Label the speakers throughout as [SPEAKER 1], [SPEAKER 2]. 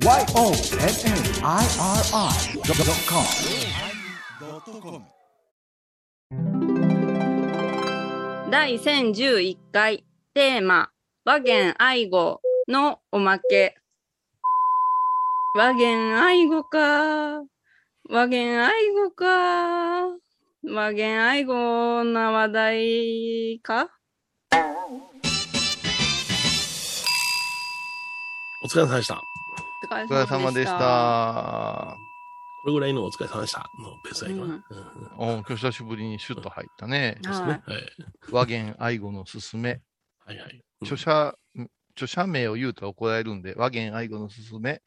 [SPEAKER 1] YONNIRI.com
[SPEAKER 2] 第1011回テーマ和言愛語のおまけ。和言愛語か。和言愛語か。和言愛語な話題か。
[SPEAKER 3] お疲れ様でした。
[SPEAKER 2] お疲
[SPEAKER 4] れ様でし。た。
[SPEAKER 3] これぐらいのお疲れ様でしたのペースがいいかな。
[SPEAKER 2] うん
[SPEAKER 3] うん
[SPEAKER 4] お今日久しぶりにシュッと入ったね。
[SPEAKER 3] ですね。はい。
[SPEAKER 4] 和言愛語のすすめ。
[SPEAKER 3] はいはい。
[SPEAKER 4] 著者、著者名を言うと怒られるんで、和言愛語のすすめ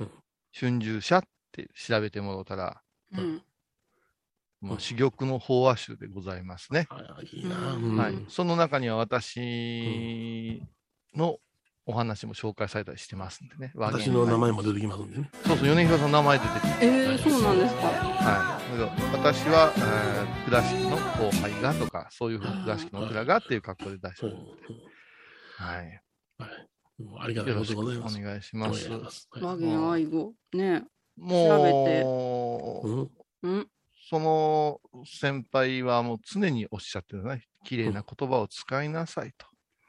[SPEAKER 3] うん。
[SPEAKER 4] 春秋社って調べてもらったら、
[SPEAKER 2] うん
[SPEAKER 4] もう珠玉の法話集でございますね。
[SPEAKER 3] はいいいな。
[SPEAKER 2] うん
[SPEAKER 3] うん
[SPEAKER 4] はい。その中には私のお話も紹介されたりしてますんでね。
[SPEAKER 3] 私の名
[SPEAKER 4] 愛
[SPEAKER 3] 前も出てきますんでね。
[SPEAKER 4] そうそう、米広さんの名前出てきて。
[SPEAKER 2] えー、そうなんですか
[SPEAKER 4] はい。だから私は、えー倉敷の後輩がとか、そういうふうに倉敷の倉がっていう格好で出してるんで。はい。
[SPEAKER 3] はい。ありがと
[SPEAKER 4] よろしくお
[SPEAKER 3] でございます。
[SPEAKER 4] 願いします。
[SPEAKER 3] お願いします。はい
[SPEAKER 2] 和言愛語ね
[SPEAKER 4] もう、
[SPEAKER 3] うん？
[SPEAKER 2] うん？
[SPEAKER 4] その先輩はもう常におっしゃってるね。綺麗な言葉を使いなさいと。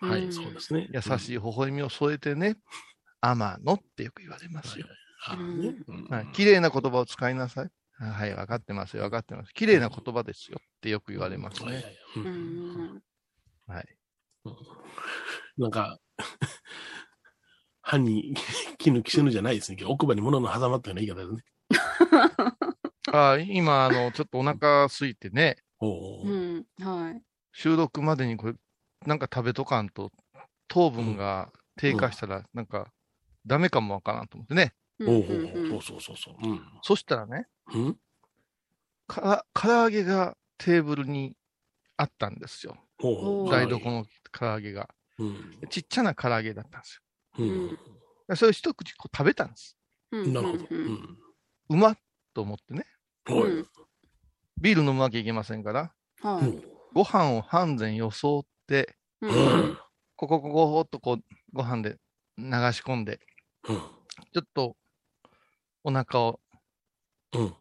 [SPEAKER 3] はい、
[SPEAKER 2] うん
[SPEAKER 3] そうですね。
[SPEAKER 4] 優しい微笑みを添えてね。天野ってよく言われますよ。綺麗な言葉を使いなさい。はい、分かってますよ、分かってます。綺麗な言葉ですよってよく言われますね。
[SPEAKER 3] はい。なんか、歯に絹着せぬじゃないですね。奥歯に物の挟まったような言い方ですね。
[SPEAKER 4] あ今、あの、ちょっとお腹空いてね、
[SPEAKER 3] お
[SPEAKER 2] う
[SPEAKER 3] ー
[SPEAKER 2] んはい
[SPEAKER 4] 収録までにこれ、なんか食べとかんと、糖分が低下したら、なんか、ダメかもわからんと思ってね。
[SPEAKER 2] うん
[SPEAKER 3] お
[SPEAKER 2] うんうん
[SPEAKER 3] ーそうそうそうそう。うん。
[SPEAKER 4] そしたらね、
[SPEAKER 3] うん
[SPEAKER 4] から、唐揚げがテーブルにあったんですよ。台所の唐揚げが。
[SPEAKER 3] うん。
[SPEAKER 4] ちっちゃな唐揚げだったんです
[SPEAKER 3] うん。
[SPEAKER 4] よ。それ一口こう食べたんです。
[SPEAKER 2] うん
[SPEAKER 3] なるほど。
[SPEAKER 2] う
[SPEAKER 4] まっと思ってね。
[SPEAKER 3] はい。
[SPEAKER 2] うん
[SPEAKER 4] ビール飲むわけいけませんから、
[SPEAKER 2] はい
[SPEAKER 3] うん
[SPEAKER 4] ご飯を半膳装って、
[SPEAKER 2] う
[SPEAKER 3] ん。
[SPEAKER 4] ここ、ここっとこう、ご飯で流し込んで、
[SPEAKER 3] うん。
[SPEAKER 4] ちょっと、お腹を。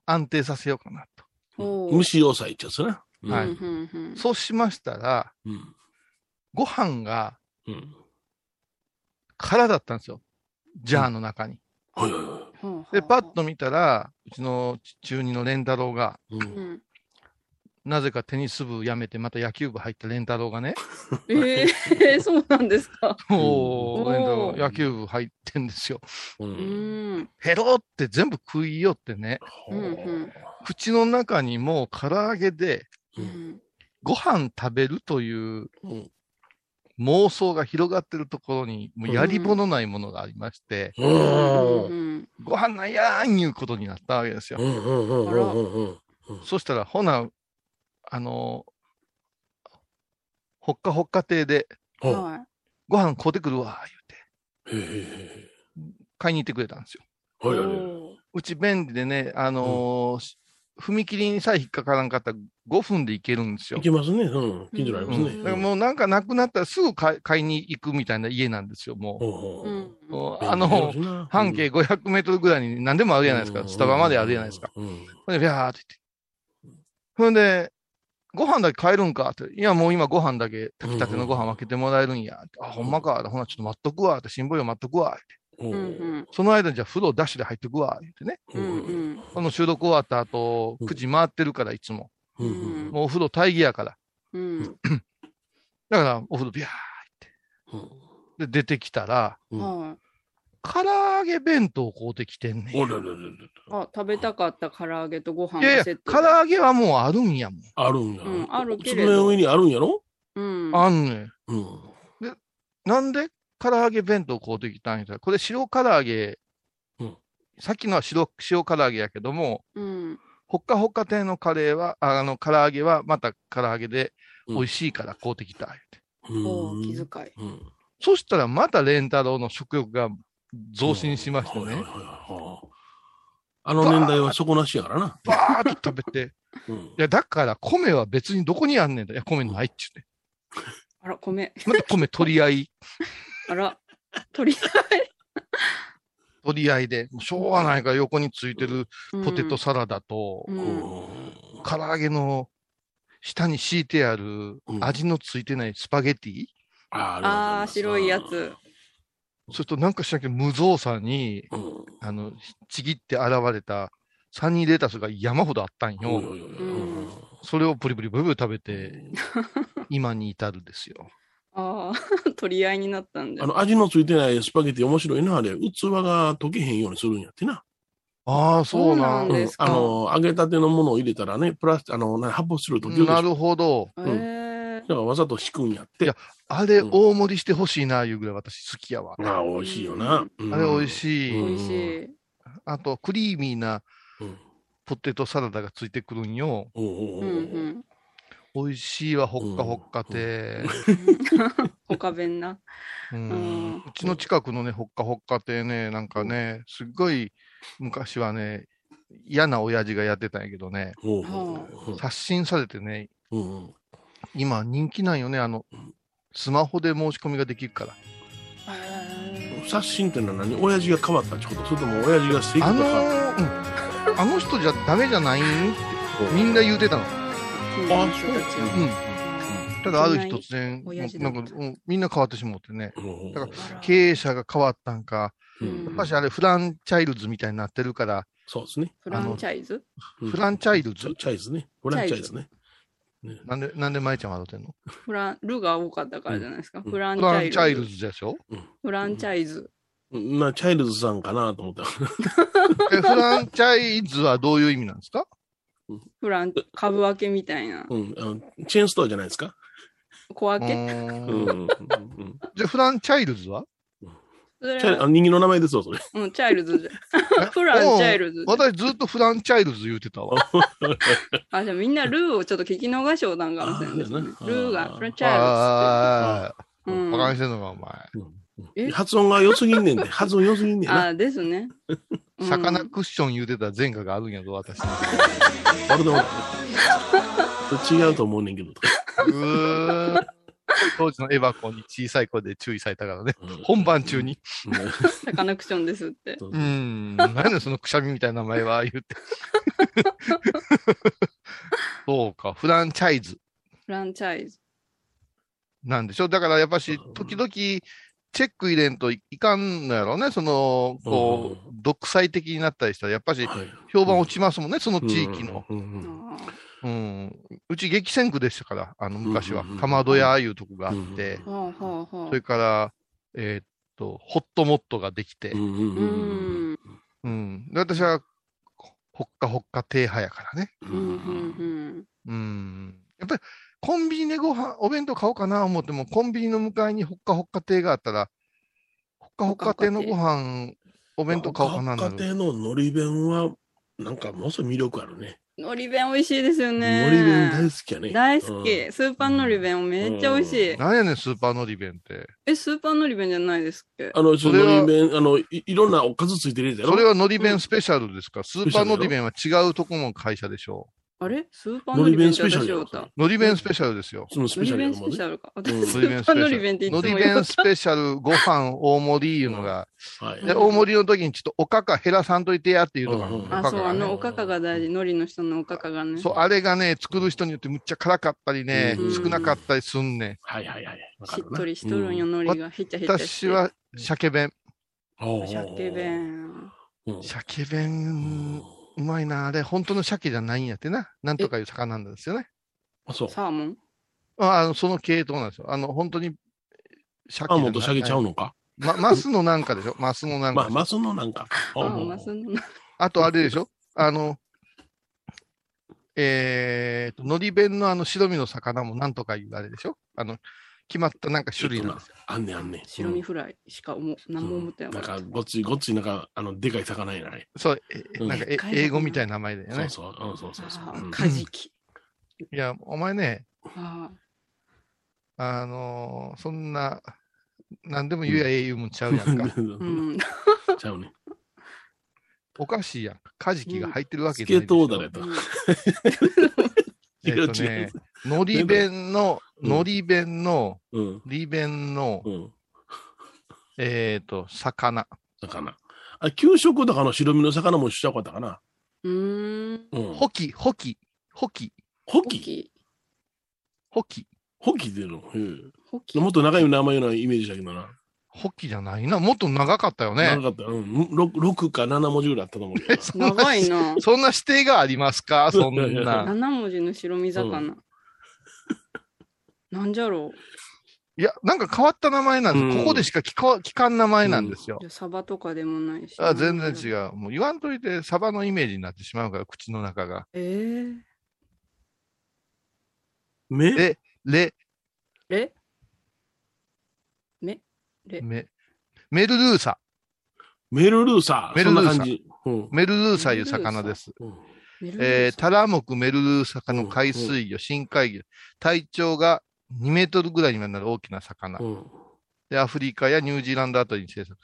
[SPEAKER 4] 安定させようかなと。
[SPEAKER 2] おー
[SPEAKER 3] 虫要塞ってやつな。うん
[SPEAKER 4] はい
[SPEAKER 2] うん
[SPEAKER 4] そうしましたら、
[SPEAKER 3] うん。
[SPEAKER 4] ご飯が。空だったんですよ。ジャーの中に。で、パッと見たら、うちの中二のレン太郎が、なぜかテニス部辞めて、また野球部入ったレン太郎がね、
[SPEAKER 2] ええそうなんですか？
[SPEAKER 4] おー、レン太郎、
[SPEAKER 2] おー
[SPEAKER 4] 野球部入ってんですよ。
[SPEAKER 3] う。
[SPEAKER 2] うんん
[SPEAKER 4] ヘロって全部食いよってね、
[SPEAKER 2] うんうん
[SPEAKER 4] 口の中にもう唐揚げで
[SPEAKER 2] う
[SPEAKER 3] うん
[SPEAKER 2] ん
[SPEAKER 4] ご飯食べるという
[SPEAKER 3] うん
[SPEAKER 4] 妄想が広がってるところに、もうやり場のないものがありまして、
[SPEAKER 3] うん。
[SPEAKER 4] ご飯なんやーんいうことになったわけですよ。
[SPEAKER 3] うん。うん。うん。うん。うん。
[SPEAKER 4] そしたら、ほな、あのーほっかほっか亭で、
[SPEAKER 3] うん。
[SPEAKER 2] は
[SPEAKER 4] ご飯買うてくるわ、言うて。買いに行ってくれたんですよ。
[SPEAKER 2] い
[SPEAKER 3] はいはい。
[SPEAKER 2] お
[SPEAKER 4] うち便利でね、あのーし踏切にさえ引っかからんかったら5分で行けるんですよ
[SPEAKER 3] 行。けますね。うん。近所にありますね。
[SPEAKER 4] うん、だからもうなんかなくなったらすぐ買い買いに行くみたいな家なんですよ、もう。あの、半径500メートルぐらいに何でもあるじゃないですか。スタバまであるじゃないですか。。
[SPEAKER 3] うん。
[SPEAKER 4] ほんで、ビャーって言って。ほんで、ご飯だけ買えるんかって。いや、もう今ご飯だけ炊きたてのご飯分けてもらえるんや。ってあ、ほんまか。ほな、ちょっと待っとくわ。って、辛抱よ待っとくわ。って。
[SPEAKER 3] う。
[SPEAKER 2] うんん
[SPEAKER 4] その間にじゃあ風呂ダッシュで入ってくわ。ってね。
[SPEAKER 2] うんうん
[SPEAKER 4] この収録終わった後、
[SPEAKER 3] うん
[SPEAKER 4] 9時回ってるから、いつも。
[SPEAKER 3] うん。うん。
[SPEAKER 4] もうお風呂大義やから。
[SPEAKER 2] うん
[SPEAKER 4] だから、お風呂ビャー
[SPEAKER 3] うん。
[SPEAKER 4] で出てきたら、
[SPEAKER 3] うん
[SPEAKER 2] は
[SPEAKER 4] 唐揚げ弁当買うてきてんねん。
[SPEAKER 3] おらららら
[SPEAKER 2] いあ食べたかった唐揚げとご飯
[SPEAKER 4] いやいや、
[SPEAKER 2] がセット
[SPEAKER 4] 唐揚げはもうあるんやもん。
[SPEAKER 3] あるんや。
[SPEAKER 2] うんあるけれど
[SPEAKER 3] 机の上にあるんやろ？
[SPEAKER 2] うん
[SPEAKER 4] あんねん。
[SPEAKER 3] うん。
[SPEAKER 4] なんで唐揚げ弁当買うてきたんやったら、これ白唐揚げ、
[SPEAKER 3] うん
[SPEAKER 4] さっきのは白塩唐揚げやけども、
[SPEAKER 2] うん
[SPEAKER 4] ほっかほっか亭のカレーは、ああの、唐揚げはまた唐揚げで美味しいから買うてきた、言うて。
[SPEAKER 2] おー気遣い
[SPEAKER 3] うん。
[SPEAKER 4] そしたらまたレンタロウの食欲が増進しましてね
[SPEAKER 3] あの年代は底なしやからな。
[SPEAKER 4] バーッと食べて、
[SPEAKER 3] うん
[SPEAKER 4] いや、だから米は別にどこにあんねんだ。いや、米ないっちゅうね。
[SPEAKER 2] あら米
[SPEAKER 4] また米取り合い。
[SPEAKER 2] あら取り合い
[SPEAKER 4] 取り合いで、しょうがないから横についてるポテト
[SPEAKER 2] ス。
[SPEAKER 4] サラダと、
[SPEAKER 2] うん
[SPEAKER 3] うん
[SPEAKER 4] 唐揚げの下に敷いてある
[SPEAKER 3] うん
[SPEAKER 4] 味のついてないスパゲティ、
[SPEAKER 3] あ
[SPEAKER 2] ああ、白いやつ。。
[SPEAKER 4] それとなんかしなきゃ無造作に、
[SPEAKER 3] うん。
[SPEAKER 4] あの、ちぎって現れたサニーレタスが山ほどあったんよ。それをプリプリプリプリ食べて、今に至るですよ。
[SPEAKER 2] ああ、取り合いになったんだ
[SPEAKER 3] あ。の、味のついてないスパゲティ面白いな、あれ。器が溶けへんようにするんやってな。
[SPEAKER 4] ああ、そうなん
[SPEAKER 2] ですか
[SPEAKER 3] あの、揚げたてのものを入れたらね、プラス、あの、な発泡スチロール溶けるでしょ
[SPEAKER 4] なるほど。
[SPEAKER 2] え
[SPEAKER 3] ん
[SPEAKER 2] ー
[SPEAKER 3] だからわざと引くんやって。
[SPEAKER 4] いやあれ、
[SPEAKER 3] うん
[SPEAKER 4] 大盛りしてほしいな、いうぐらい私好きやわ。
[SPEAKER 3] ああ、美味しいよな。
[SPEAKER 4] あれ美味
[SPEAKER 3] い。
[SPEAKER 4] しい。
[SPEAKER 3] うん
[SPEAKER 2] 美味しい。
[SPEAKER 4] あと、クリーミーな
[SPEAKER 3] うん
[SPEAKER 4] ポテトサラダがついてくるんよ。
[SPEAKER 3] おうおうおう
[SPEAKER 2] うんうん。
[SPEAKER 4] 美味しいわ、ほっかほっかて。
[SPEAKER 2] 他弁な。
[SPEAKER 4] う
[SPEAKER 2] うん
[SPEAKER 4] んうちの近くのね、ほっかほっか亭ね、なんかね、すっごい昔はね、嫌な親父がやってたんやけどね、刷新されてね、
[SPEAKER 3] うんうん
[SPEAKER 4] 今人気なんよね、あの、スマホで申し込みができるから。
[SPEAKER 3] 刷新ってのは何？親父が変わったってこと？それとも親父が性
[SPEAKER 4] あの
[SPEAKER 3] 格が変わっ
[SPEAKER 4] ー、うん、あの人じゃダメじゃない？んって
[SPEAKER 3] た
[SPEAKER 4] みんな言うてたの。
[SPEAKER 2] あ
[SPEAKER 3] あ
[SPEAKER 2] 人たち
[SPEAKER 4] うん。ただある日突然、なんか、うんみんな変わってしまってね。
[SPEAKER 3] うん
[SPEAKER 4] だか
[SPEAKER 2] あら
[SPEAKER 4] 経営者が変わったんか、
[SPEAKER 3] うん。
[SPEAKER 4] やっぱしあれフランチャイルズみたいになってるから、
[SPEAKER 3] そうですね。
[SPEAKER 2] フランチャイズ？
[SPEAKER 3] うん
[SPEAKER 4] フランチャイルズ？
[SPEAKER 3] チャイズね。フランチャイズね。
[SPEAKER 4] なんで、なんで舞ちゃん笑ってんの？
[SPEAKER 2] フラン、ルが多かったからじゃないですか。
[SPEAKER 3] うん
[SPEAKER 2] フラン
[SPEAKER 4] フ
[SPEAKER 2] チャイズ。
[SPEAKER 4] ランチャイルズでしょ？
[SPEAKER 2] フランチャイズ。
[SPEAKER 3] うんな、チャイルズさんかなと思った。
[SPEAKER 4] え、フランチャイズはどういう意味なんですか？
[SPEAKER 2] フラン、株分けみたいな。
[SPEAKER 3] うん。あのチェーンストアじゃないですか？
[SPEAKER 2] 小分け
[SPEAKER 4] じゃあフランチャイルズは？
[SPEAKER 3] チャイあ
[SPEAKER 2] は、
[SPEAKER 3] 人気の名前ですよ、それ。
[SPEAKER 2] うん、チャイルズじゃ。フランチャイルズ。
[SPEAKER 4] 私ずっとフランチャイルズ言うてたわ。
[SPEAKER 2] あ、じゃあみんなルーをちょっと聞き逃しおたんかもしれないですねルーがフランチャイ
[SPEAKER 4] ああ、
[SPEAKER 2] ルズって。うん
[SPEAKER 4] バカにしてんのか、お前。
[SPEAKER 2] え？
[SPEAKER 3] 発音が良すぎんねんで。発音良すぎんねんな。
[SPEAKER 2] あ、ですね。うん
[SPEAKER 4] サカナクッション言うてた前科があるんやぞ、私。
[SPEAKER 3] 俺でも、違うと思うねんけど。
[SPEAKER 4] うーん 当時のエヴァコに小さい子で注意されたからね。
[SPEAKER 3] うん
[SPEAKER 4] 本番中に。
[SPEAKER 2] サカナクションですって。
[SPEAKER 3] そう
[SPEAKER 4] ん。何だそのくしゃみみたいな名前は、言って。そうか、フランチャイズ
[SPEAKER 2] フランチャイズ。
[SPEAKER 4] なんでしょだからやっぱし、時々、チェック入れんといかんのやろうね。その、こう、独裁的になったりしたら、やっぱし、
[SPEAKER 3] はい
[SPEAKER 4] 評判落ちますもんね、その地域の。
[SPEAKER 3] うんう
[SPEAKER 4] ち激戦区でしたから、あの、昔は
[SPEAKER 3] うんうんうん。
[SPEAKER 4] 玉戸屋いうとこがあってそれから、えーっと、ホットモットができて
[SPEAKER 3] うん、うん
[SPEAKER 2] う
[SPEAKER 3] うんうん
[SPEAKER 2] ん。
[SPEAKER 4] うん。で私は、ほっかほっか低派やからね。
[SPEAKER 2] うん。うん。
[SPEAKER 4] うん。やっぱり、コンビニでご飯、お弁当買おうかな思っても、コンビニの向かいにほっかほっか亭があったら、ほっかほっか亭のご飯、お弁当買おうかななる。
[SPEAKER 3] 家庭ののり弁は、なんかものすごい魅力あるね。
[SPEAKER 2] のり弁美味しいですよね。
[SPEAKER 3] のり弁大好きやね。
[SPEAKER 2] 大好き。
[SPEAKER 3] うん
[SPEAKER 2] スーパーのり弁めっちゃ美味しい。
[SPEAKER 4] なんやねん、スーパーのり弁って。
[SPEAKER 2] え、スーパーのり弁じゃないですっけ？
[SPEAKER 3] あの、そ
[SPEAKER 4] それは
[SPEAKER 3] ののり弁、あの、いいろんなおかずついてるやつやろ？
[SPEAKER 4] それはのり弁スペシャルですか、スーパーのり弁は違うとこの会社でしょ
[SPEAKER 2] あれ？スーパーのり弁
[SPEAKER 3] スペシャルやろ
[SPEAKER 2] をた。
[SPEAKER 4] う。のり弁スペシャルですよ。
[SPEAKER 3] そのスペシャルやと思うね。
[SPEAKER 2] 弁スペシャルか。私、
[SPEAKER 3] うん
[SPEAKER 2] スーパーのり弁っていつ
[SPEAKER 4] の
[SPEAKER 2] も言う
[SPEAKER 4] り弁スペシャルご飯大盛りいうのが、
[SPEAKER 3] はい。
[SPEAKER 4] で、大盛りの時にちょっとおかか減らさんといてやっていうのが、
[SPEAKER 2] あ、そう、あの、おかかが大事。のりの人のおかかがね。
[SPEAKER 4] そう、あれがね、作る人によってむっちゃ辛かったりね、
[SPEAKER 3] うん
[SPEAKER 4] 少なかったりすんね。
[SPEAKER 3] はいはいはい。
[SPEAKER 2] しっとりしとるんよ、のりが。へっちゃへっちゃ。
[SPEAKER 4] 私は鮭弁。
[SPEAKER 2] 鮭。弁。
[SPEAKER 3] うん
[SPEAKER 4] 鮭弁、うまいな。あれ、本当の鮭じゃないんやってな。なんとかいう魚なんですよね。
[SPEAKER 3] あ、そう。
[SPEAKER 2] サーモン？
[SPEAKER 4] ああの、その系統なんですよ。あの、本当に、鮭
[SPEAKER 3] あ、もっと鮭ちゃうのか？
[SPEAKER 4] ま、マスのなんかでしょ？マスのなんか。
[SPEAKER 3] まあ、マスのなんか。
[SPEAKER 2] あ、
[SPEAKER 3] おー
[SPEAKER 2] まあ、その、
[SPEAKER 4] あとあれでしょ？あの、えーと、のり弁のあの白身の魚もなんとかいうあれでしょ？あの、決まったなんか種類なんですよ。
[SPEAKER 3] あんねんあんねん。
[SPEAKER 2] 白身フライしか思う、何も思ってな
[SPEAKER 3] なん
[SPEAKER 2] か
[SPEAKER 3] ごっつい、ごっつい、なんか、あの、でかい魚やない。
[SPEAKER 4] そう、え
[SPEAKER 3] うん
[SPEAKER 4] なんか英語みたいな名前だよね。
[SPEAKER 3] そうそう、うん、そうそうそう。
[SPEAKER 2] カジキ。
[SPEAKER 4] いや、お前ね、
[SPEAKER 2] あ
[SPEAKER 4] あのーそんな、何でも言うやええ言うもんちゃうやんか。
[SPEAKER 2] ー うん。
[SPEAKER 3] ちゃうね。
[SPEAKER 4] おかしいやん。カジキが入ってるわけ
[SPEAKER 3] ス
[SPEAKER 4] じゃないでしょ
[SPEAKER 3] ケートだれと。
[SPEAKER 4] えっとね、のり弁の、
[SPEAKER 3] うん
[SPEAKER 4] のり弁の、
[SPEAKER 3] うん。
[SPEAKER 4] り弁の、
[SPEAKER 3] うん。
[SPEAKER 4] えっと、魚。
[SPEAKER 3] 魚。あ、給食とかの白身の魚もしちゃうかったかな。
[SPEAKER 2] うーん。
[SPEAKER 3] うん。
[SPEAKER 4] ホキ、ホキ、ホキ、
[SPEAKER 3] ホキ？
[SPEAKER 2] ホキ。
[SPEAKER 4] ホキ。
[SPEAKER 3] ホキっていうの。もっと長い名前のイメージだけどな。
[SPEAKER 4] ホキじゃないな。もっと長かったよね
[SPEAKER 3] 長。かった。うん。6, 6か7文字ぐらいあったと思うけど。
[SPEAKER 4] そんな
[SPEAKER 2] 長いな。
[SPEAKER 4] そんな指定がありますか？そんな。
[SPEAKER 2] 7文字の白身魚。
[SPEAKER 3] う
[SPEAKER 2] なんじゃろう。
[SPEAKER 4] いや、なんか変わった名前なんです。
[SPEAKER 3] うん
[SPEAKER 4] ここでしか聞か聞かん名前なんですよ
[SPEAKER 2] じ。ゃあサバとかでもないし。
[SPEAKER 4] あ全然違
[SPEAKER 2] う。
[SPEAKER 4] う。もう言わんといて、サバのイメージになってしまうから、口の中が。
[SPEAKER 2] え
[SPEAKER 3] 目？
[SPEAKER 4] えレ、
[SPEAKER 2] ー、え？めレ
[SPEAKER 4] メ、メルルーサ。
[SPEAKER 3] メルルーサー。
[SPEAKER 4] メルルーサ
[SPEAKER 3] そんな感じ。うん。
[SPEAKER 4] メルルーサいう魚です。
[SPEAKER 3] うん
[SPEAKER 2] メルル
[SPEAKER 4] えー、
[SPEAKER 2] ーサ
[SPEAKER 4] タラモクメルルーサ科の海水魚、深海魚。体長が2メートルぐらいになる大きな魚。
[SPEAKER 3] うん。
[SPEAKER 4] で、アフリカやニュージーランドあたりに生息。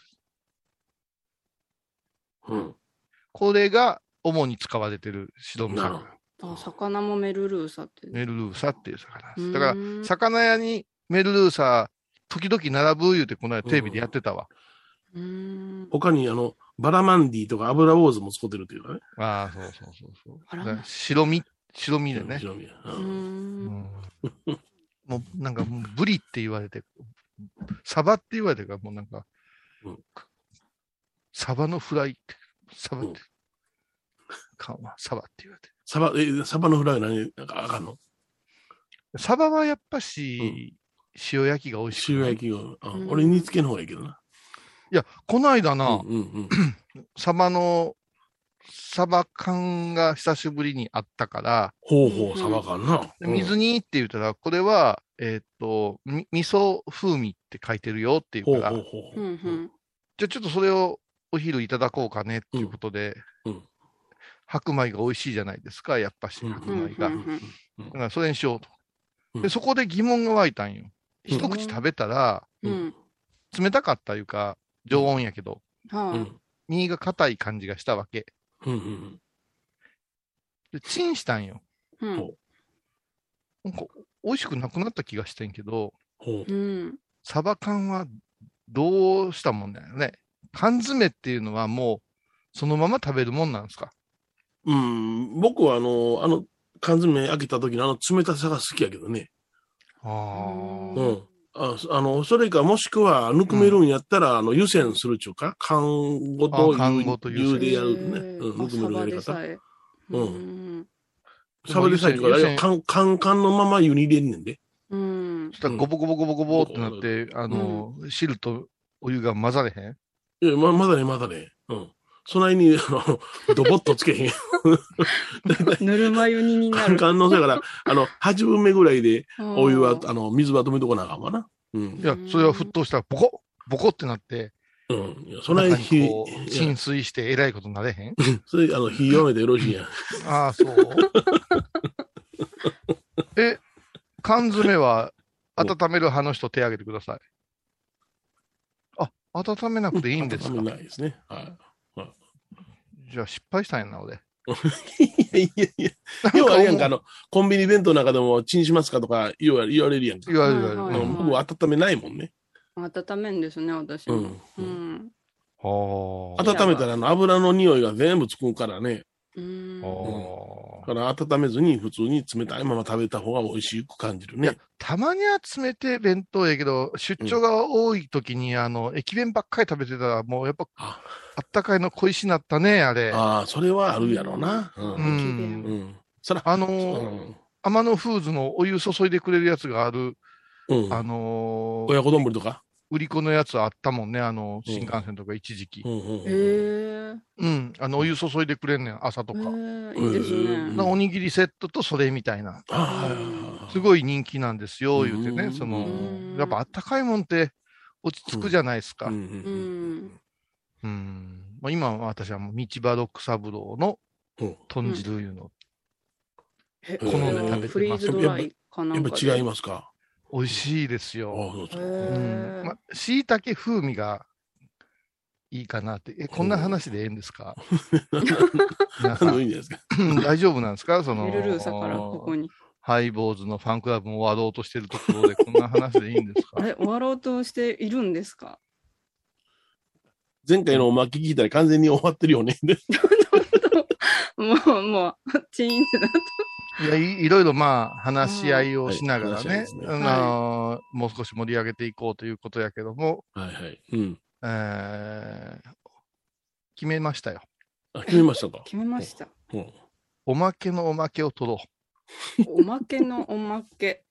[SPEAKER 3] うん。
[SPEAKER 4] これが主に使われている白身魚。
[SPEAKER 2] あ、魚もメルルーサって。
[SPEAKER 4] メルルーサっていう魚です。だから、魚屋にメルルーサ、時々並ぶ言うて、この間テレビでやってたわ。
[SPEAKER 2] うーん。
[SPEAKER 3] 他に、あの、バラマンディとか油坊主も使ってるっていうかね。
[SPEAKER 4] ああ、そうそうそうそう。白身、白身でね。
[SPEAKER 3] 白身や
[SPEAKER 2] う
[SPEAKER 4] んもうなんかもうブリって言われて、サバって言われてからもうなんか、
[SPEAKER 3] うん
[SPEAKER 4] サバのフライって、サバっ
[SPEAKER 3] うん
[SPEAKER 4] て、かんわ、サバって言われて。
[SPEAKER 3] サバ、え、サバのフライは何、なんかあかんの？
[SPEAKER 4] サバはやっぱし、塩焼きが美味しい。
[SPEAKER 3] 塩焼きが。あ
[SPEAKER 2] うん
[SPEAKER 3] 俺煮付けの方がいいけどな。
[SPEAKER 4] いや、この間な、
[SPEAKER 3] うんうんうん。
[SPEAKER 4] サバの、サバ缶が久しぶりにあったから、
[SPEAKER 3] ほうほう、サバかんな。
[SPEAKER 4] で水煮って言ったら、これは、えーっと、み味噌風味って書いてるよっていうから、
[SPEAKER 3] ほうほうほう。
[SPEAKER 2] うんうん。
[SPEAKER 4] じゃあちょっとそれをお昼いただこうかねっていうことで、
[SPEAKER 3] うんうん
[SPEAKER 4] 白米が美味しいじゃないですか、やっぱし、
[SPEAKER 3] うん
[SPEAKER 4] 白米が。
[SPEAKER 2] うんうん
[SPEAKER 4] だからそれにしようと。
[SPEAKER 3] うん
[SPEAKER 4] で、そこで疑問が湧いたんよ。
[SPEAKER 3] うん
[SPEAKER 4] 一口食べたら、
[SPEAKER 2] うん。
[SPEAKER 4] 冷たかったいうか、常温やけど、
[SPEAKER 2] は
[SPEAKER 3] うん
[SPEAKER 4] 身が硬い感じがしたわけ。
[SPEAKER 3] うんうん
[SPEAKER 4] で、チンしたんよ。
[SPEAKER 2] い。うん。
[SPEAKER 4] なんか、美味しくなくなった気がしてんけど、
[SPEAKER 3] ほう。
[SPEAKER 2] うん。
[SPEAKER 4] サバ缶はどうしたもんだよね。缶詰っていうのはもう、そのまま食べるもんなんですか？
[SPEAKER 3] うん、僕はあの、あの、缶詰開けた時のあの冷たさが好きやけどね。
[SPEAKER 4] あ
[SPEAKER 2] う
[SPEAKER 3] うん。ああの、それかもしくは、ぬくめるんやったら、あの、湯煎するっちゅうか、缶ごと
[SPEAKER 4] あ缶ごと湯
[SPEAKER 3] でやるね。うん、ぬくめるやり方。
[SPEAKER 2] サバでさえ。
[SPEAKER 3] うん
[SPEAKER 2] うん。
[SPEAKER 3] サバでさえから、
[SPEAKER 4] 湯煎
[SPEAKER 3] カンカンカンのまま湯に入れんねんで。
[SPEAKER 2] うん
[SPEAKER 4] そ。したらゴボゴボゴボゴボってなって、あの、汁とお湯が混ざれへん
[SPEAKER 3] いや、ま、まだね、まだね。うん。そないに、あの、ドボッとつけへん。
[SPEAKER 2] ぬるま湯煮になる。
[SPEAKER 3] カンのせやから、あの、8分目ぐらいで、お湯は、
[SPEAKER 2] あ
[SPEAKER 3] あの、水は止めとこなあかんわな。うん
[SPEAKER 4] い。や、それは沸騰したらボコッボコってなって、
[SPEAKER 3] うん。いやそない火、
[SPEAKER 4] 浸水してえらいことなれへん
[SPEAKER 3] それ、あの、火弱めてよろしいやん。
[SPEAKER 4] ああ、そう。え、缶詰は温める派の人手挙げてください。あ、温めなくていいんですか？
[SPEAKER 3] 温めないですね。はい。
[SPEAKER 4] じゃあ失敗したんやな、俺。
[SPEAKER 3] いやいやいや。要はあれやんか、あの、コンビニ弁当の中でもチンしますかとか言わ言われるやんか。
[SPEAKER 4] 言われる言われる。
[SPEAKER 2] はいはい
[SPEAKER 3] うん僕は温めないもんね。
[SPEAKER 2] 温めんですね、私も。
[SPEAKER 3] うん
[SPEAKER 2] うん。
[SPEAKER 4] はあ。
[SPEAKER 3] 温めたらあの油の匂いが全部つくからね。
[SPEAKER 2] うん。
[SPEAKER 3] から温めずに普通に冷たいまま食べた方が美味しく感じる
[SPEAKER 4] いや
[SPEAKER 3] ね。
[SPEAKER 4] たまには冷て弁当やけど、出張が多い時に、あの、駅弁ばっかり食べてたら、もうやっぱ、
[SPEAKER 3] あ
[SPEAKER 4] あったかいの恋しなったね、あれ。あ
[SPEAKER 3] あー、それはあるやろうな。う。
[SPEAKER 4] うんん
[SPEAKER 3] うん。そら、
[SPEAKER 4] の
[SPEAKER 3] う
[SPEAKER 4] ー、
[SPEAKER 3] ん。
[SPEAKER 4] 天野フーズのお湯注いでくれるやつがある、
[SPEAKER 3] うん。
[SPEAKER 4] あのー
[SPEAKER 3] 親子丼とか？
[SPEAKER 4] 売り子のやつあったもんね、あの、
[SPEAKER 3] うん
[SPEAKER 4] 新幹線とか一時期。
[SPEAKER 2] へえ。
[SPEAKER 4] うん、あの、お湯注いでくれんねん、朝とか。
[SPEAKER 2] いいです
[SPEAKER 3] うん
[SPEAKER 2] ね。
[SPEAKER 4] なおにぎりセットとそれみたいな。すごい人気なんですよ、言うてね。
[SPEAKER 3] うん
[SPEAKER 4] その
[SPEAKER 2] うん、
[SPEAKER 4] やっぱあったかいもんって落ち着くじゃないですか。
[SPEAKER 3] う
[SPEAKER 4] うん。
[SPEAKER 2] うんん。
[SPEAKER 4] まあ、今は私はもう道場六三郎の
[SPEAKER 3] うん
[SPEAKER 4] 豚汁いうの、
[SPEAKER 2] え
[SPEAKER 3] 好んで食べてます
[SPEAKER 2] フリーズドライかな
[SPEAKER 3] やっ。ぱ違いますか？
[SPEAKER 4] 美味しいですよ。
[SPEAKER 3] そう
[SPEAKER 4] ん。
[SPEAKER 2] え
[SPEAKER 4] まあ、椎茸風味がいいかなって。え、こんな話でええんですか？皆さん
[SPEAKER 3] あのいいんじゃないですか。
[SPEAKER 4] 大丈夫なんですか？その、
[SPEAKER 2] メルルーサからここに。
[SPEAKER 4] ハイボーズのファンクラブも終わろうとしてるところでこんな話でいいんですか？
[SPEAKER 2] あれ、終わろうとしているんですか？
[SPEAKER 3] 前回のおまけ聞いたら完全に終わってるよね。で
[SPEAKER 2] もう、もう、チーンってなっ
[SPEAKER 4] いやいいろいろまあ話し合いをしながらねあのーもう少し盛り上げていこうということやけども、
[SPEAKER 3] はいはい。うん。
[SPEAKER 4] えー決めましたよ。
[SPEAKER 3] あ、決めましたか？
[SPEAKER 2] 決めました。
[SPEAKER 3] うん。
[SPEAKER 4] おまけのおまけを取ろ
[SPEAKER 2] おまけのおまけ。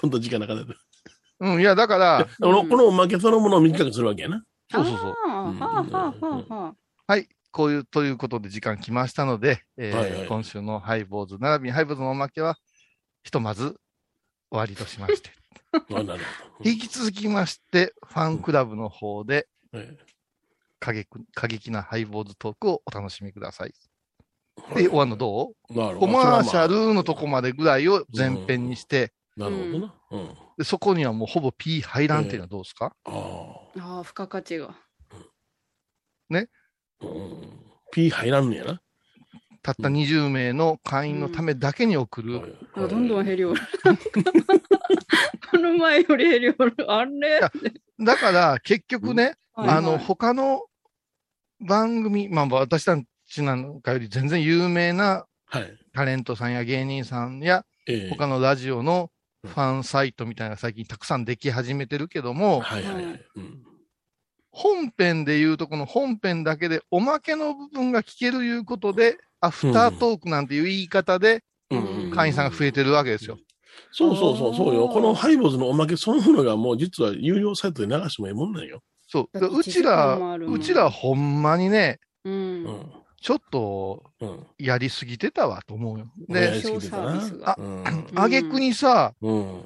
[SPEAKER 3] どんどん時間なかった。
[SPEAKER 4] う。うん、いや、だから、
[SPEAKER 3] この、
[SPEAKER 2] うん
[SPEAKER 3] このおまけそのものを短くするわけやな。
[SPEAKER 4] そうそうそう。
[SPEAKER 2] は
[SPEAKER 4] い。こういう、ということで時間来ましたので、えー
[SPEAKER 3] はいはい
[SPEAKER 4] 今週のハイボーズ、並びにハイボーズのおまけは、ひとまず終わりとしまして。引き続きまして、ファンクラブの方で
[SPEAKER 3] え
[SPEAKER 4] 過激過激なハイボーズトークをお楽しみください。で、終わるのどう？コマーシャルのとこまでぐらいを前編にして、
[SPEAKER 3] まあなるほどな。うん。
[SPEAKER 4] でそこにはもうほぼ P 入らんっていうのはどうですか、
[SPEAKER 3] ああ。
[SPEAKER 2] ああ、付加価値が。
[SPEAKER 3] うん。P 入らんねやな。
[SPEAKER 4] たった20名の会員のためだけに送る、
[SPEAKER 3] はい
[SPEAKER 2] あどんどん減りおる。この前より減りおる。あれ
[SPEAKER 4] やだから結局ね、
[SPEAKER 2] はい
[SPEAKER 4] あの、
[SPEAKER 2] はい
[SPEAKER 4] 他の番組、まあ私たちなんかより全然有名な
[SPEAKER 3] はい。
[SPEAKER 4] タレントさんや芸人さんや
[SPEAKER 3] ええ
[SPEAKER 4] 他のラジオのファンサイトみたいなのが最近たくさんでき始めてるけども、
[SPEAKER 3] はいはいはい。うん。
[SPEAKER 4] 本編で言うとこの本編だけでおまけの部分が聞けるいうことで、アフタートークなんていう言い方で
[SPEAKER 3] うん
[SPEAKER 4] 会員さんが増えてるわけですよ。
[SPEAKER 3] そうそうそう、そうよ。このハイボーズのおまけそのものがもう実は有料サイトで流してもええもんなんよ。
[SPEAKER 4] そう。うちら、
[SPEAKER 2] 1時間もあるもん
[SPEAKER 4] うちらほんまにね、
[SPEAKER 2] う。
[SPEAKER 3] うんん。
[SPEAKER 4] ちょっと
[SPEAKER 3] うん。
[SPEAKER 4] やりすぎてたわと思うよ。
[SPEAKER 3] や
[SPEAKER 4] で。あげくにさ、
[SPEAKER 3] うん。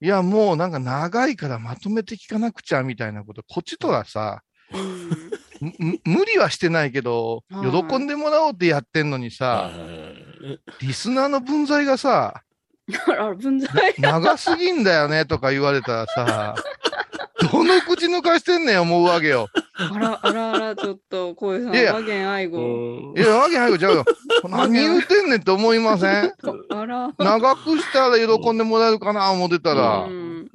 [SPEAKER 4] いやもうなんか長いからまとめて聞かなくちゃみたいなこと、こっちとらさ、無理はしてないけど、
[SPEAKER 2] はい。
[SPEAKER 4] 喜んでもらおうってやってんのにさ、リスナーの分際がさ。長すぎんだよねとか言われたらさ、どの口抜かしてんねん思うわけよ。
[SPEAKER 2] あら、あらあら、ちょっと、こういうさん、
[SPEAKER 4] いやいや
[SPEAKER 2] 和言愛護。
[SPEAKER 3] うん
[SPEAKER 4] いや、わけないよ、ちゃうよ。何言うてんねんって思いません？
[SPEAKER 2] あら。
[SPEAKER 4] 長くしたら喜んでもらえるかな思ってたら、
[SPEAKER 2] うん。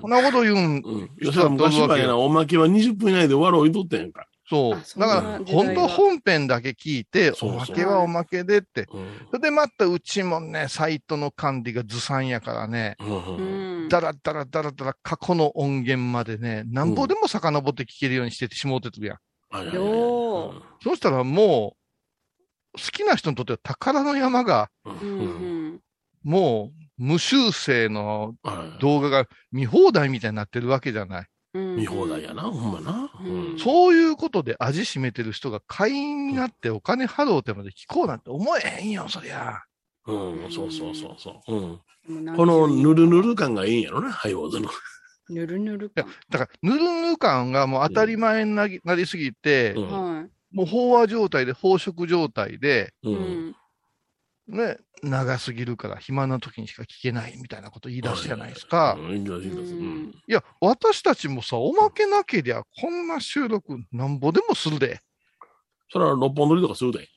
[SPEAKER 4] こんなこと言うん、
[SPEAKER 3] うん。吉田昔はやな、おまけは20分以内で終わろう言うとったやんか。
[SPEAKER 4] そう。だから、本当本編だけ聞いて、おまけはおまけでって。
[SPEAKER 3] うん。
[SPEAKER 4] それでまたうちもね、サイトの管理がずさんやからね。だらだらだらだら過去の音源までね、なんぼでも遡って聞けるようにしててしもうてるやん。そうしたらもう、好きな人にとっては宝の山が。もう、無修正の
[SPEAKER 3] はい
[SPEAKER 4] 動画が見放題みたいになってるわけじゃない。
[SPEAKER 2] うん。
[SPEAKER 3] 見放題やな、ほんまな。
[SPEAKER 2] うん
[SPEAKER 4] そういうことで味しめてる人が会員になってお金払うてまで聞こうなんて思えへんよ、そりゃ。
[SPEAKER 3] うん、そうそうそうそう。うん。このぬるぬる感がいいんやろな、ハイボーズの。
[SPEAKER 2] ぬるぬる感。
[SPEAKER 4] だから、ぬるぬる感がもう当たり前になりなりすぎて、
[SPEAKER 3] うん
[SPEAKER 2] は
[SPEAKER 4] もう飽和状態で、飽食状態で、
[SPEAKER 2] い。
[SPEAKER 3] う。
[SPEAKER 2] うんん。
[SPEAKER 4] ね、長すぎるから暇な時にしか聞けないみたいなこと言い出すじゃないですか。
[SPEAKER 3] うん、い
[SPEAKER 4] や、私たちもさ、おまけなけりゃ、こんな収録なんぼでもするで。
[SPEAKER 3] それは六本撮りとかするで。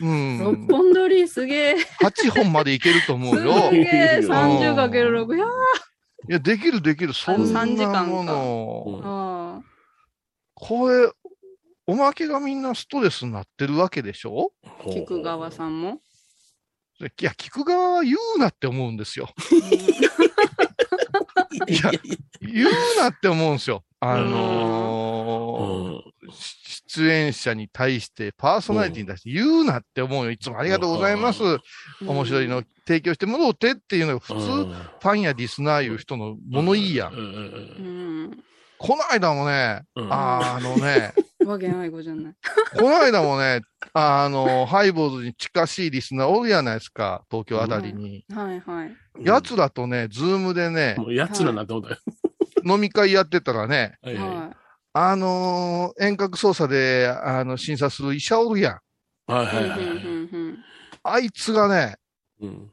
[SPEAKER 4] うん。
[SPEAKER 2] 六本撮りすげえ。
[SPEAKER 4] 8本までいけると思うよ。
[SPEAKER 2] す
[SPEAKER 4] い
[SPEAKER 2] げえ。30かける6。いや
[SPEAKER 4] や、できるできる。そん
[SPEAKER 2] 3時間か
[SPEAKER 4] なも
[SPEAKER 3] う
[SPEAKER 4] の。
[SPEAKER 2] あ
[SPEAKER 4] これ、おまけがみんなストレスになってるわけでしょ？
[SPEAKER 2] あ。菊川さんも。
[SPEAKER 4] いや、聞く側は言うなって思うんですよ。いや言うなって思うんですよ。あのー出演者に対して、パーソナリティに対して言うなって思うよ。いつもありがとうございます。面白いの提供してもらおうてっていうのが普通、ファンやリスナーいう人の物言いやん。この間もね、
[SPEAKER 3] うん
[SPEAKER 4] あのね、
[SPEAKER 2] 和顔愛語じゃない。
[SPEAKER 4] この間もね、あの、ハイボーズに近しいリスナーおるやないですか、東京あたりに。
[SPEAKER 2] はいはい。
[SPEAKER 4] 奴らとね、ズームでね、
[SPEAKER 3] もうやつらなって思ったよ。
[SPEAKER 4] 飲み会やってたらね、
[SPEAKER 3] はいは
[SPEAKER 2] は
[SPEAKER 4] あのー遠隔操作で、あの、審査する医者おるやん。
[SPEAKER 3] い。はい
[SPEAKER 2] い。
[SPEAKER 3] はいはい。
[SPEAKER 4] あいつがね、
[SPEAKER 3] うん。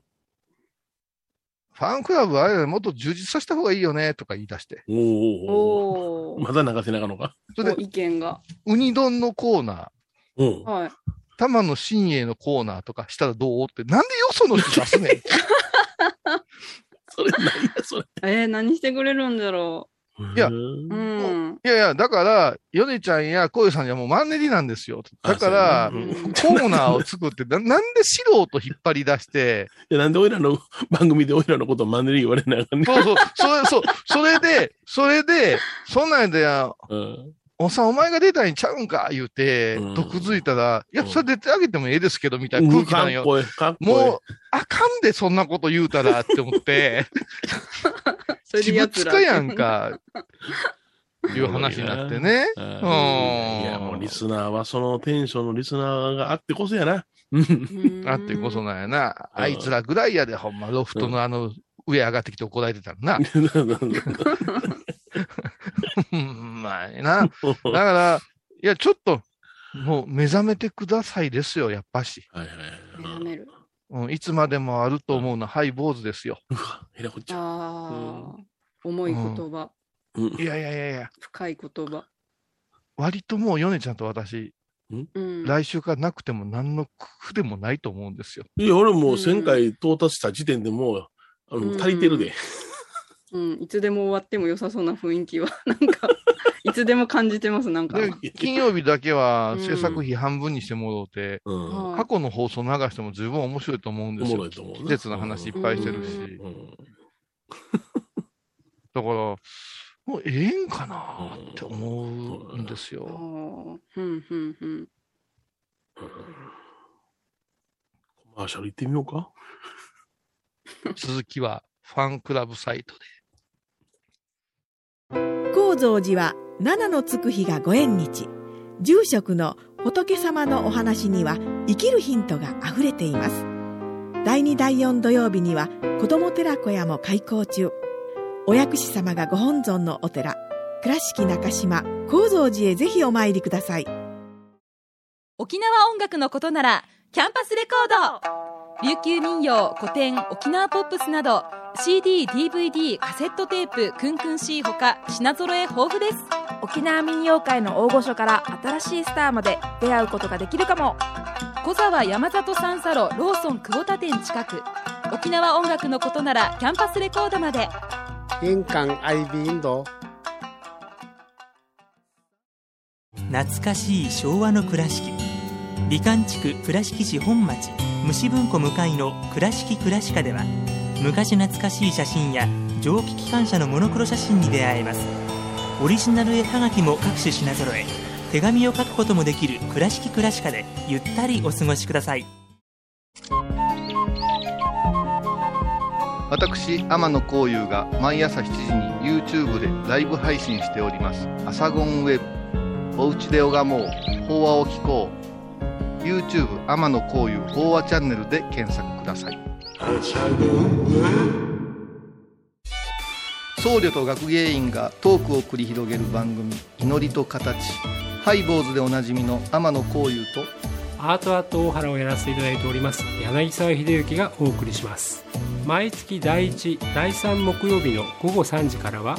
[SPEAKER 4] ファンクラブあれもっと充実させた方がいいよね、とか言い出して。
[SPEAKER 3] お
[SPEAKER 2] うん
[SPEAKER 3] お。
[SPEAKER 2] おー。
[SPEAKER 3] まだ流せなかのか？
[SPEAKER 4] それで、
[SPEAKER 2] お意見が。
[SPEAKER 4] ウニ丼のコーナー、
[SPEAKER 3] うん。
[SPEAKER 2] はい。
[SPEAKER 4] 玉野新栄のコーナーとかしたらどうって、なんでよその人出すねん。
[SPEAKER 3] それ何や、それ。
[SPEAKER 2] えー、何してくれるんだろ
[SPEAKER 3] う
[SPEAKER 4] いや
[SPEAKER 2] うん。
[SPEAKER 4] いやいや、だから、ヨネちゃんやコヨさんにはもうマンネリなんですよ。だから、コーナーを作って、な なんで素人引っ張り出して、
[SPEAKER 3] いや、なんで俺らの番組で俺らのことをマンネリ言われなあかんね
[SPEAKER 4] そうそう、それ、そう、それで、それで、そんなんで、
[SPEAKER 3] うん。
[SPEAKER 4] おっさんお前が出たんちゃうんか言うて
[SPEAKER 3] うん、
[SPEAKER 4] 毒づいたら、いや、
[SPEAKER 3] うん
[SPEAKER 4] それ出てあげてもええですけど、みたいな空気なんよ。
[SPEAKER 3] かっこいい、かっこいい。
[SPEAKER 4] もう、あかんで、そんなこと言うたらって思って、
[SPEAKER 2] それ
[SPEAKER 4] 私
[SPEAKER 2] で奴ら。
[SPEAKER 4] やんか、いう話になってね。
[SPEAKER 3] うん
[SPEAKER 4] うん
[SPEAKER 3] いや、もうリスナーはそのテンションのリスナーがあってこそやな。
[SPEAKER 4] あってこそなんやな。
[SPEAKER 3] うん
[SPEAKER 4] あいつらぐらいやで、ほんま、ロフトのあの、上上がってきて怒られてたらな。うん、まあな。だから、いや、ちょっと、もう目覚めてくださいですよ、やっぱし。
[SPEAKER 3] はいはいはい。
[SPEAKER 2] 目覚める。
[SPEAKER 4] うん、いつまでもあると思うのは、ハイ坊主ですよ。
[SPEAKER 3] うわ、ひらこちゃん。
[SPEAKER 2] ああ。重い言葉。
[SPEAKER 3] うん
[SPEAKER 4] いやいやいやいや、
[SPEAKER 2] 深い言葉。
[SPEAKER 4] 割ともう、ヨネちゃんと私、
[SPEAKER 2] うん？
[SPEAKER 4] 来週からなくても何の苦でもないと思うんですよ。
[SPEAKER 3] いや、俺もう1000回到達した時点でもう、あの、
[SPEAKER 2] うん
[SPEAKER 3] 足りてるで。
[SPEAKER 2] うん。いつでも終わっても良さそうな雰囲気は、なんか、いつでも感じてます、なんか。
[SPEAKER 4] で、金曜日だけは
[SPEAKER 2] うん
[SPEAKER 4] 制作費半分にしてもろうて、
[SPEAKER 3] うん。
[SPEAKER 2] はい
[SPEAKER 4] 過去の放送流しても十分面白いと思うんですよ
[SPEAKER 3] おもろい。と思うな
[SPEAKER 4] 季節の話いっぱいしてるし。
[SPEAKER 3] うん。
[SPEAKER 4] だから、もうええんかなって思うんですよ。
[SPEAKER 2] ふんふんふん。
[SPEAKER 3] コマーシャル行ってみようか。
[SPEAKER 4] 続きはファンクラブサイトで。
[SPEAKER 1] 高蔵寺は七のつく日がご縁日。住職の仏様のお話には生きるヒントがあふれています。第2第4土曜日には子ども寺小屋も開校中。お薬師様がご本尊のお寺。倉敷中島・高蔵寺へぜひお参りください。
[SPEAKER 5] 沖縄音楽のことならキャンパスレコード。琉球民謡古典沖縄ポップスなど CD、DVD、カセットテープ、クンクン C ほか品揃え豊富です。
[SPEAKER 6] 沖縄民謡界の大御所から新しいスターまで出会うことができるかも。
[SPEAKER 5] 小沢山里三佐路ローソン久保田店近く。沖縄音楽のことならキャンパスレコードまで。
[SPEAKER 7] 印港 IB 印度
[SPEAKER 8] 懐かしい昭和の倉敷。美観地区倉敷市本町。虫文庫向かいの「倉敷倉歯科」では昔懐かしい写真や蒸気機関車のモノクロ写真に出会えますオリジナル絵はがきも各種品揃え手紙を書くこともできる「倉敷倉歯科」でゆったりお過ごしください
[SPEAKER 4] 私、天野幸雄が毎朝7時に YouTube でライブ配信しております。アサゴンウェブ。おうちで拝もう。法話を聞こう。YouTube 天野幸雄法話チャンネルで検索ください。僧侶と学芸員がトークを繰り広げる番組「祈りと形」ハイ坊主でおなじみの天野幸雄と
[SPEAKER 9] アートアート大原をやらせていただいております柳沢秀幸がお送りします。毎月第1第3木曜日の午後3時からは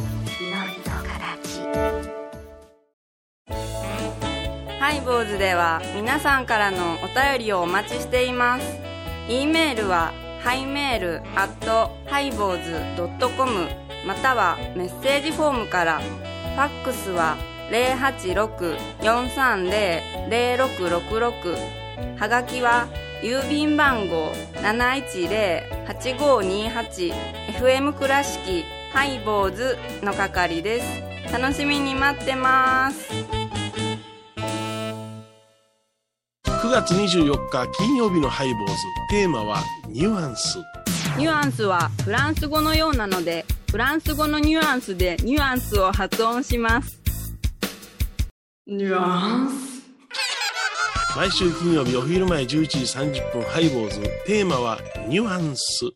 [SPEAKER 2] ハイボーズでは皆さんからのお便りをお待ちしています。e メールはハイメールアットハイボーズドットコムまたはメッセージフォームから。ファックスは086-430-0666はがきは郵便番号 710-8528FM 倉敷ハイボーズの係です。楽しみに待ってます。
[SPEAKER 3] 9月24日金曜日のハイボーズ。テーマはニュアンス。
[SPEAKER 2] ニュアンスはフランス語のようなので、フランス語のニュアンスでニュアンスを発音します。ニュアンス
[SPEAKER 3] 毎週金曜日お昼前11時30分ハイボーズ。テーマはニュアンス。